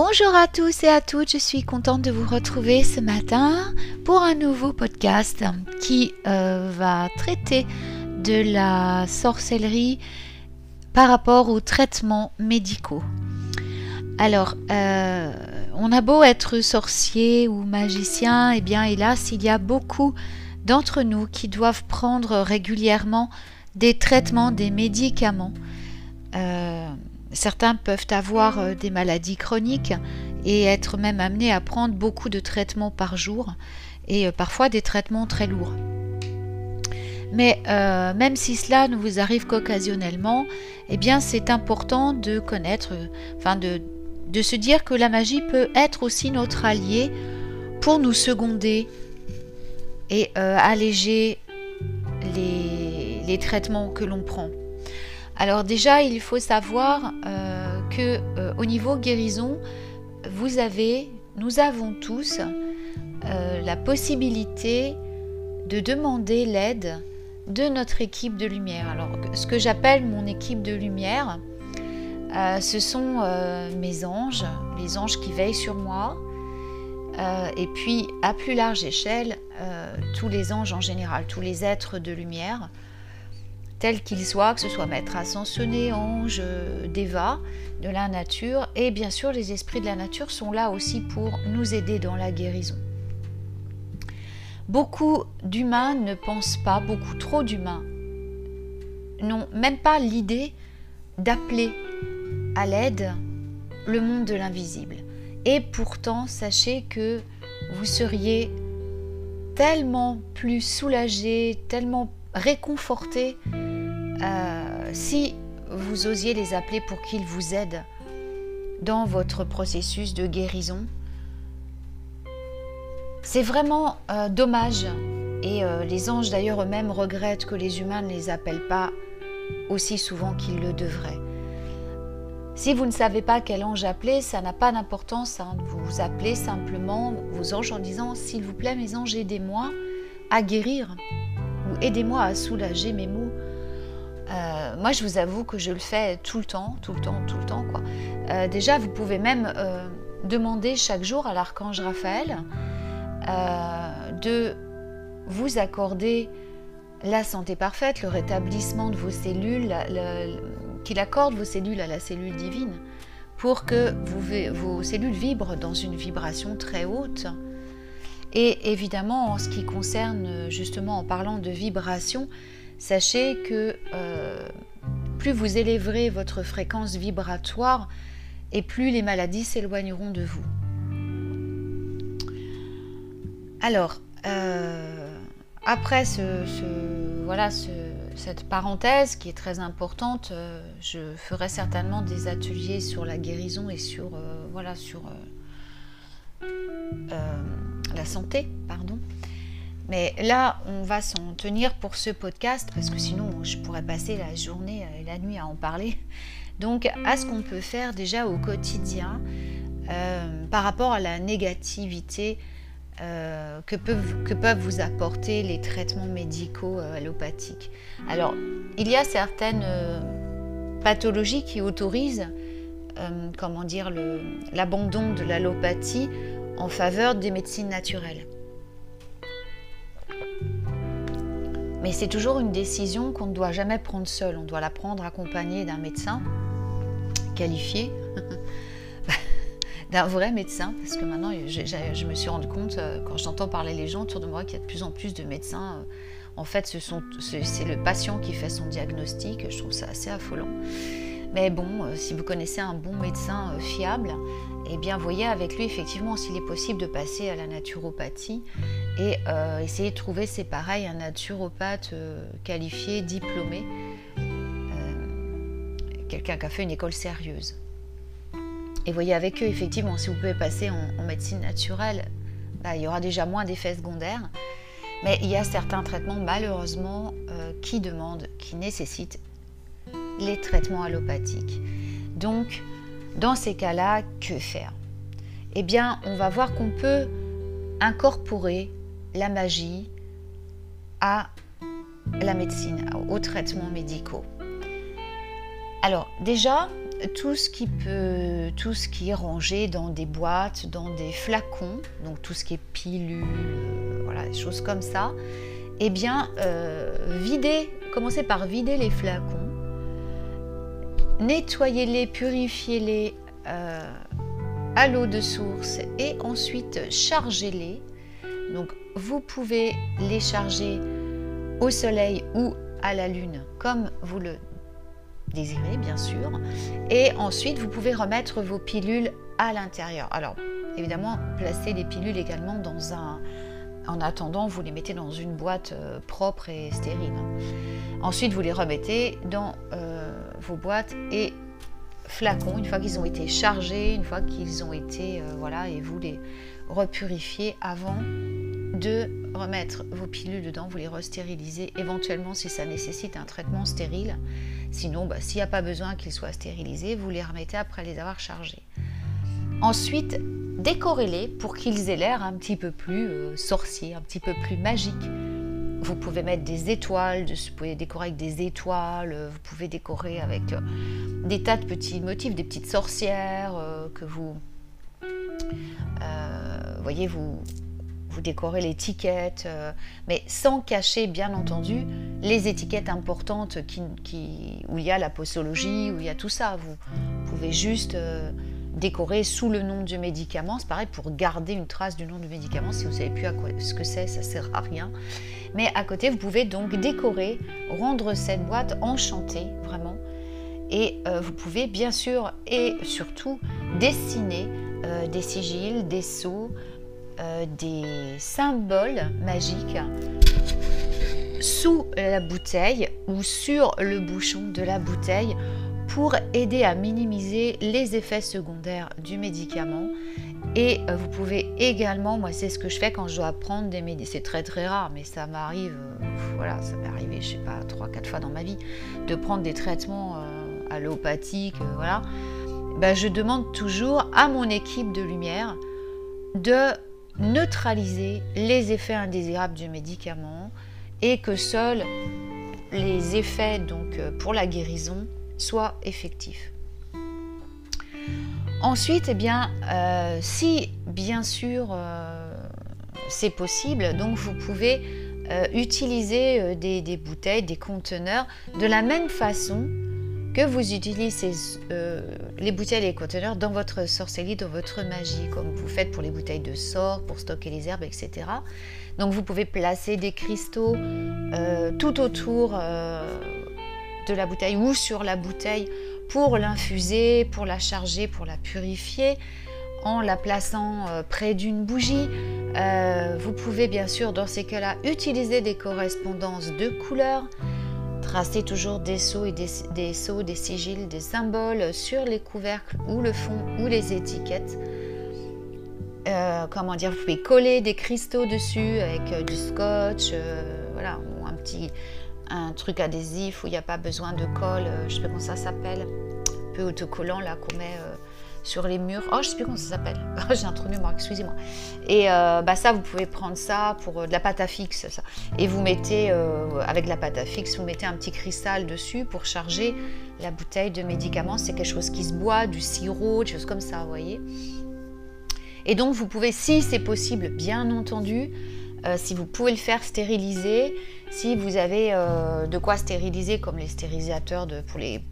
Bonjour à tous et à toutes, je suis contente de vous retrouver ce matin pour un nouveau podcast qui euh, va traiter de la sorcellerie par rapport aux traitements médicaux. Alors, euh, on a beau être sorcier ou magicien, et eh bien hélas, il y a beaucoup d'entre nous qui doivent prendre régulièrement des traitements, des médicaments. Euh, Certains peuvent avoir euh, des maladies chroniques et être même amenés à prendre beaucoup de traitements par jour et euh, parfois des traitements très lourds. Mais euh, même si cela ne vous arrive qu'occasionnellement, eh bien c'est important de connaître, enfin de, se dire que la magie peut être aussi notre allié pour nous seconder et alléger les traitements que l'on prend. Alors déjà, il faut savoir euh, que euh, au niveau guérison, vous avez, nous avons tous euh, la possibilité de demander l'aide de notre équipe de lumière. Alors, ce que j'appelle mon équipe de lumière, ce sont mes anges, les anges qui veillent sur moi, et puis à plus large échelle, tous les anges en général, tous les êtres de lumière tel qu'il soit, que ce soit maître ascensionné, ange, déva de la nature. Et bien sûr, les esprits de la nature sont là aussi pour nous aider dans la guérison. Beaucoup d'humains ne pensent pas, beaucoup trop d'humains n'ont même pas l'idée d'appeler à l'aide le monde de l'invisible. Et pourtant, sachez que vous seriez tellement plus soulagé, tellement réconforté euh, si vous osiez les appeler pour qu'ils vous aident dans votre processus de guérison. C'est vraiment euh, dommage et euh, les anges d'ailleurs eux-mêmes regrettent que les humains ne les appellent pas aussi souvent qu'ils le devraient. Si vous ne savez pas quel ange appeler, ça n'a pas d'importance. Hein. Vous appelez simplement vos anges en disant S'il vous plaît, mes anges, aidez-moi à guérir ou aidez-moi à soulager mes maux. Euh, moi, je vous avoue que je le fais tout le temps, tout le temps, tout le temps. Quoi. Euh, déjà, vous pouvez même euh, demander chaque jour à l'archange Raphaël de vous accorder la santé parfaite, le rétablissement de vos cellules, qu'il accorde vos cellules à la cellule divine pour que vos cellules vibrent dans une vibration très haute. Et évidemment, en ce qui concerne justement en parlant de vibration, sachez que euh, plus vous élèverez votre fréquence vibratoire et plus les maladies s'éloigneront de vous. Alors, euh, après voilà, cette parenthèse qui est très importante, euh, je ferai certainement des ateliers sur la guérison et sur, voilà, sur la santé, pardon. Mais là, on va s'en tenir pour ce podcast parce que sinon, je pourrais passer la journée et la nuit à en parler. Donc, à ce qu'on peut faire déjà au quotidien euh, par rapport à la négativité euh, que, peuvent, que, peuvent, vous apporter les traitements médicaux euh, allopathiques? Alors, il y a certaines pathologies qui autorisent, comment dire, l'abandon de l'allopathie en faveur des médecines naturelles. Mais c'est toujours une décision qu'on ne doit jamais prendre seul. On doit la prendre accompagnée d'un médecin qualifié, d'un vrai médecin, parce que maintenant je, me suis rendu compte, euh, quand j'entends parler les gens autour de moi, qu'il y a de plus en plus de médecins. Euh, en fait, c'est le patient qui fait son diagnostic. Je trouve ça assez affolant. Mais bon, euh, si vous connaissez un bon médecin fiable, eh bien, voyez avec lui effectivement s'il est possible de passer à la naturopathie et euh, essayer de trouver, c'est pareil, un naturopathe euh, qualifié, diplômé, euh, quelqu'un qui a fait une école sérieuse. Et voyez avec eux, effectivement, si vous pouvez passer en, médecine naturelle, bah, il y aura déjà moins d'effets secondaires. Mais il y a certains traitements, malheureusement, qui demandent, qui nécessitent les traitements allopathiques. Donc, dans ces cas-là, que faire? Eh bien, on va voir qu'on peut incorporer la magie à la médecine, aux traitements médicaux. Alors déjà, tout ce qui peut, tout ce qui est rangé dans des boîtes, dans des flacons, donc tout ce qui est pilules, euh, voilà, des choses comme ça, eh bien, euh, videz, commencez par vider les flacons, nettoyez-les, purifiez-les euh, à l'eau de source et ensuite chargez-les. Donc, vous pouvez les charger au soleil ou à la lune comme vous le désirez, bien sûr. Et ensuite, vous pouvez remettre vos pilules à l'intérieur. Alors, évidemment, placez les pilules également dans un... En attendant, vous les mettez dans une boîte euh, propre et stérile. Ensuite, vous les remettez dans euh, vos boîtes et flacons une fois qu'ils ont été chargés, une fois qu'ils ont été... Euh, voilà, et vous les repurifiez avant de remettre vos pilules dedans, vous les restérilisez éventuellement si ça nécessite un traitement stérile. Sinon, bah, s'il n'y a pas besoin qu'ils soient stérilisés, vous les remettez après les avoir chargés. Ensuite, décorez-les pour qu'ils aient l'air un petit peu plus euh, sorciers, un petit peu plus magiques. Vous pouvez mettre des étoiles, vous pouvez décorer avec des étoiles, vous pouvez décorer avec euh, des tas de petits motifs, des petites sorcières euh, que vous, voyez, vous, vous décorez l'étiquette, euh, mais sans cacher bien entendu les étiquettes importantes où il y a la posologie, où il y a tout ça. Vous pouvez juste euh, décorer sous le nom du médicament. C'est pareil pour garder une trace du nom du médicament. Si vous ne savez plus à quoi, ce que c'est, ça sert à rien. Mais à côté, vous pouvez donc décorer, rendre cette boîte enchantée, vraiment. Et euh, vous pouvez bien sûr et surtout dessiner des sigils, des sceaux, euh, des symboles magiques sous la bouteille ou sur le bouchon de la bouteille pour aider à minimiser les effets secondaires du médicament. Et euh, vous pouvez également, moi c'est ce que je fais quand je dois prendre des médicaments, c'est très très rare, mais ça m'arrive, euh, voilà, ça m'est arrivé, je sais pas, 3-4 fois dans ma vie, de prendre des traitements allopathiques, voilà. Ben, je demande toujours à mon équipe de lumière de neutraliser les effets indésirables du médicament et que seuls les effets donc euh, pour la guérison soient effectifs. Ensuite, eh bien, euh, si bien sûr euh, c'est possible, donc vous pouvez utiliser des, des, bouteilles, des conteneurs de la même façon que vous utilisez euh, les bouteilles et les conteneurs dans votre sorcellerie, dans votre magie, comme vous faites pour les bouteilles de sort, pour stocker les herbes, etc. Donc vous pouvez placer des cristaux euh, tout autour euh, de la bouteille ou sur la bouteille pour l'infuser, pour la charger, pour la purifier en la plaçant près d'une bougie. vous pouvez bien sûr dans ces cas-là utiliser des correspondances de couleurs. Tracez toujours des sceaux et des, sceaux, des sigils, des symboles sur les couvercles ou le fond ou les étiquettes. Euh, comment dire, vous pouvez coller des cristaux dessus avec euh, du scotch, euh, voilà, ou un petit un truc adhésif où il n'y a pas besoin de colle, je sais pas comment ça s'appelle, un peu autocollant là qu'on met sur les murs. Oh, je sais plus comment ça s'appelle. J'ai un trou de excusez-moi. Et euh, bah ça, vous pouvez prendre ça pour euh, de la pâte à fixe. Et vous mettez, euh, avec la pâte à fixe, vous mettez un petit cristal dessus pour charger la bouteille de médicaments. C'est quelque chose qui se boit, du sirop, des choses comme ça, vous voyez. Et donc, vous pouvez, si c'est possible, bien entendu, si vous pouvez le faire, stériliser. Si vous avez de quoi stériliser, comme les stérilisateurs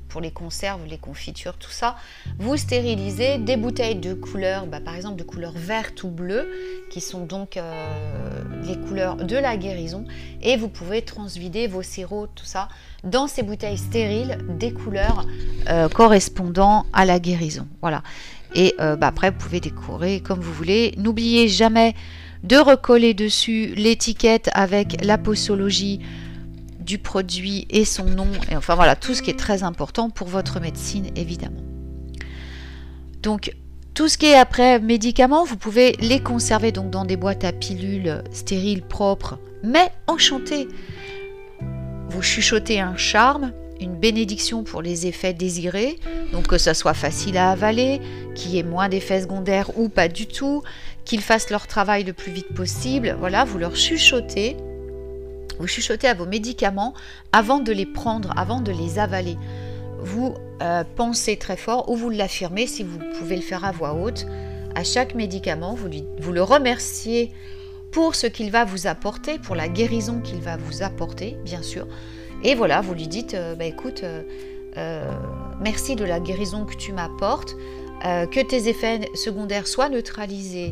pour les conserves, les confitures, tout ça, vous stérilisez des bouteilles de couleur, bah, par exemple de couleur verte ou bleue, qui sont donc euh, les couleurs de la guérison, et vous pouvez transvider vos sirops, tout ça, dans ces bouteilles stériles des couleurs euh, correspondant à la guérison. Voilà. Et euh, bah, après, vous pouvez décorer comme vous voulez. N'oubliez jamais de recoller dessus l'étiquette avec la posologie du produit et son nom, et enfin voilà, tout ce qui est très important pour votre médecine évidemment. Donc tout ce qui est après médicaments, vous pouvez les conserver donc dans des boîtes à pilules stériles, propres, mais enchantées. Vous chuchotez un charme, une bénédiction pour les effets désirés, donc que ça soit facile à avaler, qu'il y ait moins d'effets secondaires ou pas du tout, qu'ils fassent leur travail le plus vite possible. Voilà, vous leur chuchotez vous chuchotez à vos médicaments avant de les prendre, avant de les avaler. Vous euh, pensez très fort ou vous l'affirmez si vous pouvez le faire à voix haute. À chaque médicament, vous, le remerciez pour ce qu'il va vous apporter, pour la guérison qu'il va vous apporter, bien sûr. Et voilà, vous lui dites, euh, bah, écoute, euh, merci de la guérison que tu m'apportes, que tes effets secondaires soient neutralisés,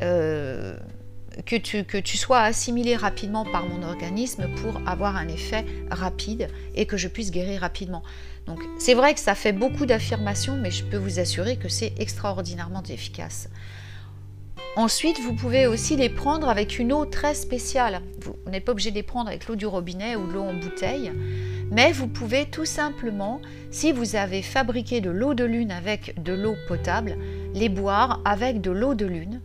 que tu, que tu sois assimilé rapidement par mon organisme pour avoir un effet rapide et que je puisse guérir rapidement. Donc c'est vrai que ça fait beaucoup d'affirmations, mais je peux vous assurer que c'est extraordinairement efficace. Ensuite, vous pouvez aussi les prendre avec une eau très spéciale. Vous n'êtes pas obligé de les prendre avec l'eau du robinet ou l'eau en bouteille, mais vous pouvez tout simplement, si vous avez fabriqué de l'eau de lune avec de l'eau potable, les boire avec de l'eau de lune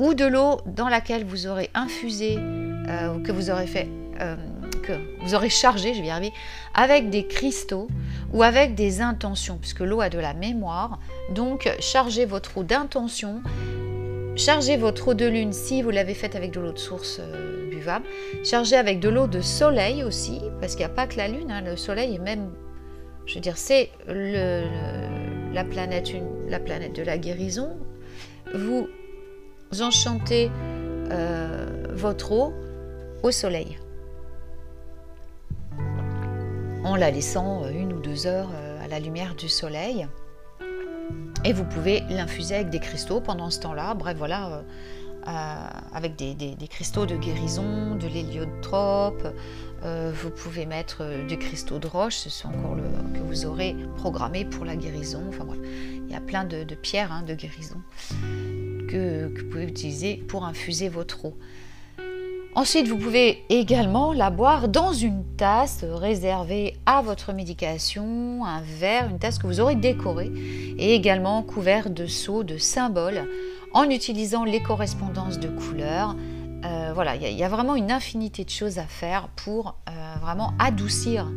ou de l'eau dans laquelle vous aurez infusé, euh, que vous aurez fait, euh, que vous aurez chargé, je vais y arriver, avec des cristaux ou avec des intentions, puisque l'eau a de la mémoire. Donc, chargez votre eau d'intention, chargez votre eau de lune si vous l'avez faite avec de l'eau de source euh, buvable, chargez avec de l'eau de soleil aussi, parce qu'il n'y a pas que la lune, hein, le soleil est même, je veux dire, c'est la, planète, la planète de la guérison. Vous enchantez euh, votre eau au soleil en la laissant euh, une ou deux heures euh, à la lumière du soleil. Et vous pouvez l'infuser avec des cristaux pendant ce temps-là. Bref, voilà, avec des, cristaux de guérison, de l'héliotrope. vous pouvez mettre des cristaux de roche, ce sont encore le que vous aurez programmé pour la guérison. Enfin voilà, il y a plein de, pierres hein, de guérison que, vous pouvez utiliser pour infuser votre eau. Ensuite, vous pouvez également la boire dans une tasse réservée à votre médication, un verre, une tasse que vous aurez décorée et également couvert de sceaux, de symboles, en utilisant les correspondances de couleurs. Euh, voilà, il y, a vraiment une infinité de choses à faire pour euh, vraiment adoucir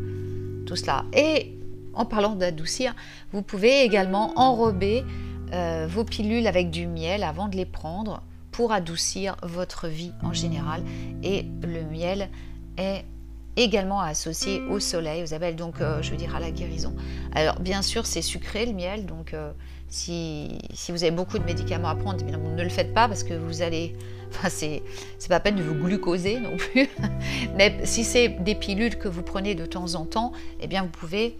tout cela. Et en parlant d'adoucir, vous pouvez également enrober euh, vos pilules avec du miel avant de les prendre pour adoucir votre vie en général. Et le miel est également associé au soleil, aux abeilles, donc euh, je veux dire à la guérison. Alors bien sûr c'est sucré le miel, donc euh, si, si, vous avez beaucoup de médicaments à prendre, ne le faites pas parce que vous allez... Enfin c'est pas peine de vous glucoser non plus. Mais si c'est des pilules que vous prenez de temps en temps, eh bien vous pouvez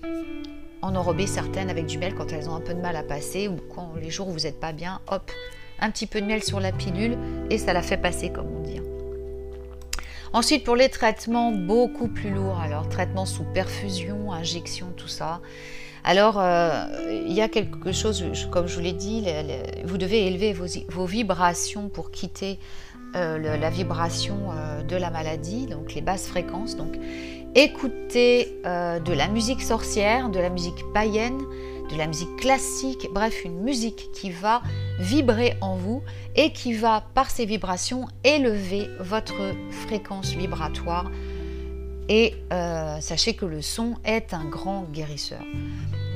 en enrober certaines avec du miel quand elles ont un peu de mal à passer ou quand les jours où vous n'êtes pas bien, hop, un petit peu de miel sur la pilule et ça la fait passer comme on dit. Ensuite, pour les traitements beaucoup plus lourds, alors traitement sous perfusion, injection, tout ça. Alors, euh, il y a quelque chose, comme je vous l'ai dit, vous devez élever vos, vibrations pour quitter euh, la vibration euh, de la maladie, donc les basses fréquences. Donc, écoutez euh, de la musique sorcière, de la musique païenne, de la musique classique, bref, une musique qui va vibrer en vous et qui va, par ses vibrations, élever votre fréquence vibratoire. Et euh, sachez que le son est un grand guérisseur.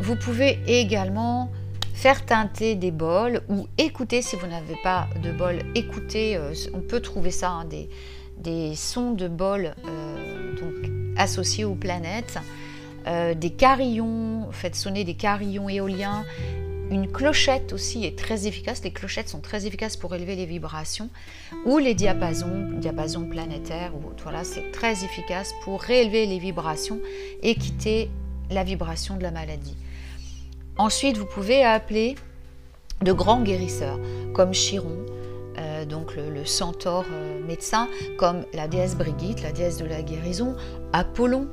Vous pouvez également faire teinter des bols ou écouter, si vous n'avez pas de bol, écouter, euh, on peut trouver ça, hein, des, sons de bol donc associés aux planètes, euh, des carillons, faites sonner des carillons éoliens. Une clochette aussi est très efficace. Les clochettes sont très efficaces pour élever les vibrations. Ou les diapasons, diapasons planétaires. Ou, voilà, c'est très efficace pour réélever les vibrations et quitter la vibration de la maladie. Ensuite, vous pouvez appeler de grands guérisseurs comme Chiron, euh, donc le, centaure euh, médecin, comme la déesse Brigitte, la déesse de la guérison, Apollon,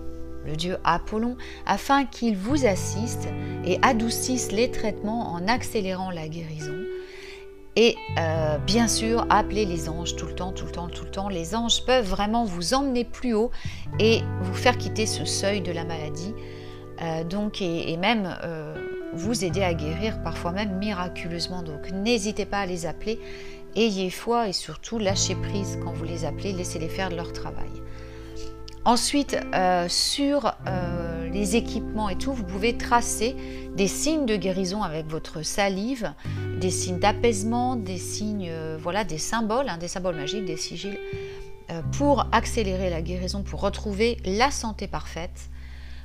le dieu Apollon, afin qu'il vous assiste et adoucisse les traitements en accélérant la guérison. Et euh, bien sûr, appelez les anges tout le temps, tout le temps, tout le temps. Les anges peuvent vraiment vous emmener plus haut et vous faire quitter ce seuil de la maladie. donc, et, même vous aider à guérir, parfois même miraculeusement. Donc, n'hésitez pas à les appeler Ayez foi et surtout lâchez prise quand vous les appelez, laissez-les faire leur travail. Ensuite, euh, sur euh, les équipements et tout, vous pouvez tracer des signes de guérison avec votre salive, des signes d'apaisement, des signes, euh, voilà, des symboles, hein, des symboles magiques, des sigils, pour accélérer la guérison, pour retrouver la santé parfaite.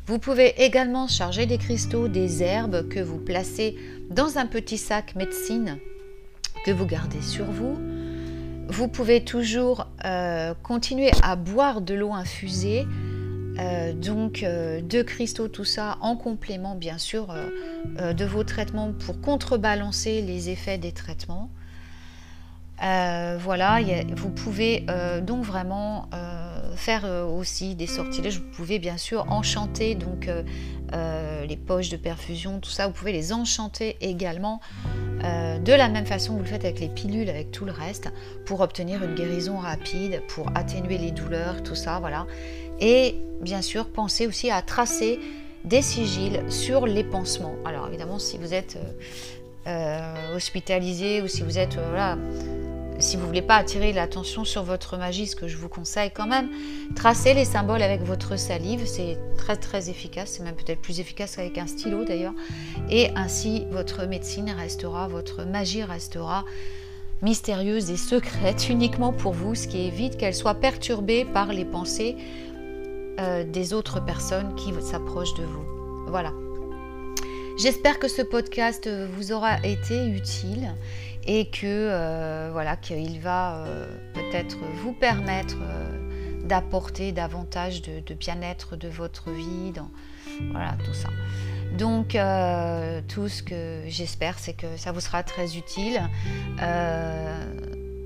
Vous pouvez également charger des cristaux, des herbes que vous placez dans un petit sac médecine que vous gardez sur vous. Vous pouvez toujours euh, continuer à boire de l'eau infusée, euh, donc euh, de cristaux, tout ça en complément bien sûr de vos traitements pour contrebalancer les effets des traitements. voilà, vous pouvez donc vraiment faire aussi des sortilèges. Vous pouvez bien sûr enchanter donc les poches de perfusion, tout ça. Vous pouvez les enchanter également euh, de la même façon que vous le faites avec les pilules, avec tout le reste, pour obtenir une guérison rapide, pour atténuer les douleurs, tout ça, voilà. Et bien sûr, pensez aussi à tracer des sigils sur les pansements. Alors évidemment, si vous êtes euh, euh, hospitalisé ou si vous êtes si vous voulez pas attirer l'attention sur votre magie, ce que je vous conseille quand même, tracez les symboles avec votre salive, c'est très très efficace, c'est même peut-être plus efficace qu'avec un stylo d'ailleurs, et ainsi votre médecine restera, votre magie restera mystérieuse et secrète uniquement pour vous, ce qui évite qu'elle soit perturbée par les pensées euh, des autres personnes qui s'approchent de vous. Voilà. J'espère que ce podcast vous aura été utile et que euh, voilà qu'il va euh, peut-être vous permettre euh, d'apporter davantage de, bien-être de votre vie, voilà tout ça. Donc tout ce que j'espère, c'est que ça vous sera très utile.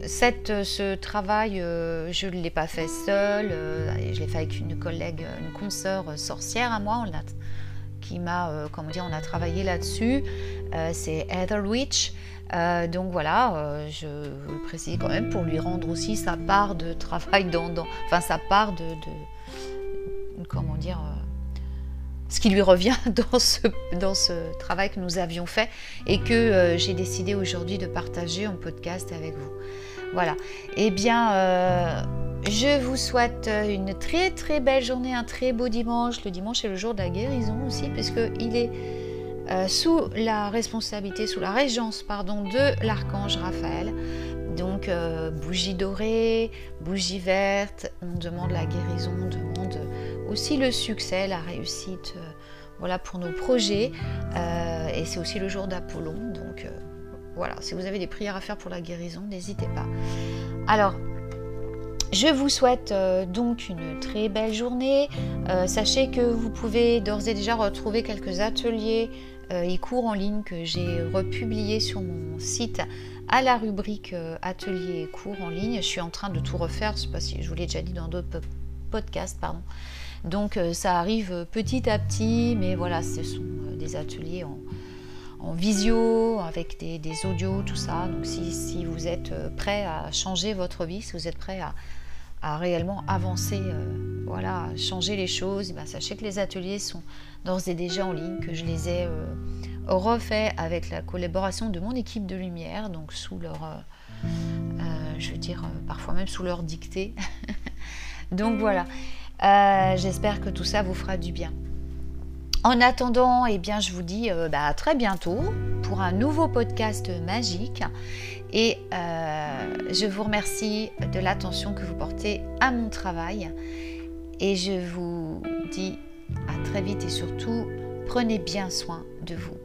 Cette, ce travail, je ne l'ai pas fait seul, je l'ai fait avec une collègue, une consoeur sorcière à moi, qui m'a, comment dire, on a travaillé là-dessus. c'est Heather Witch. Euh, donc voilà, euh, je le précise quand même pour lui rendre aussi sa part de travail dans, enfin sa part de, comment dire, euh, ce qui lui revient dans ce, dans ce travail que nous avions fait et que j'ai décidé aujourd'hui de partager en podcast avec vous. Voilà. Eh bien, je vous souhaite une très très belle journée, un très beau dimanche. Le dimanche est le jour de la guérison aussi, puisqu'il est euh, sous la responsabilité, sous la régence pardon, de l'archange Raphaël. Donc euh, bougie dorée, bougie verte, on demande la guérison, on demande aussi le succès, la réussite, euh, voilà pour nos projets. et c'est aussi le jour d'Apollon, donc voilà, si vous avez des prières à faire pour la guérison, n'hésitez pas. Alors, je vous souhaite donc une très belle journée. sachez que vous pouvez d'ores et déjà retrouver quelques ateliers et cours en ligne que j'ai republié sur mon site à la rubrique euh, atelier et cours en ligne. Je suis en train de tout refaire, je ne sais pas si je vous l'ai déjà dit dans d'autres podcasts, pardon. Donc euh, ça arrive petit à petit, mais voilà, ce sont des ateliers en, visio, avec des, audios, tout ça. Donc si, vous êtes prêt à changer votre vie, si vous êtes prêt à, réellement avancer, voilà, changer les choses, eh ben, sachez que les ateliers sont d'ores et déjà en ligne, que je les ai euh, refaits avec la collaboration de mon équipe de lumière, donc sous leur, euh, euh, je veux dire, parfois même sous leur dictée. donc voilà, j'espère que tout ça vous fera du bien. En attendant, eh bien, je vous dis bah, à très bientôt pour un nouveau podcast magique. Et je vous remercie de l'attention que vous portez à mon travail. Et je vous dis à très vite et surtout, prenez bien soin de vous.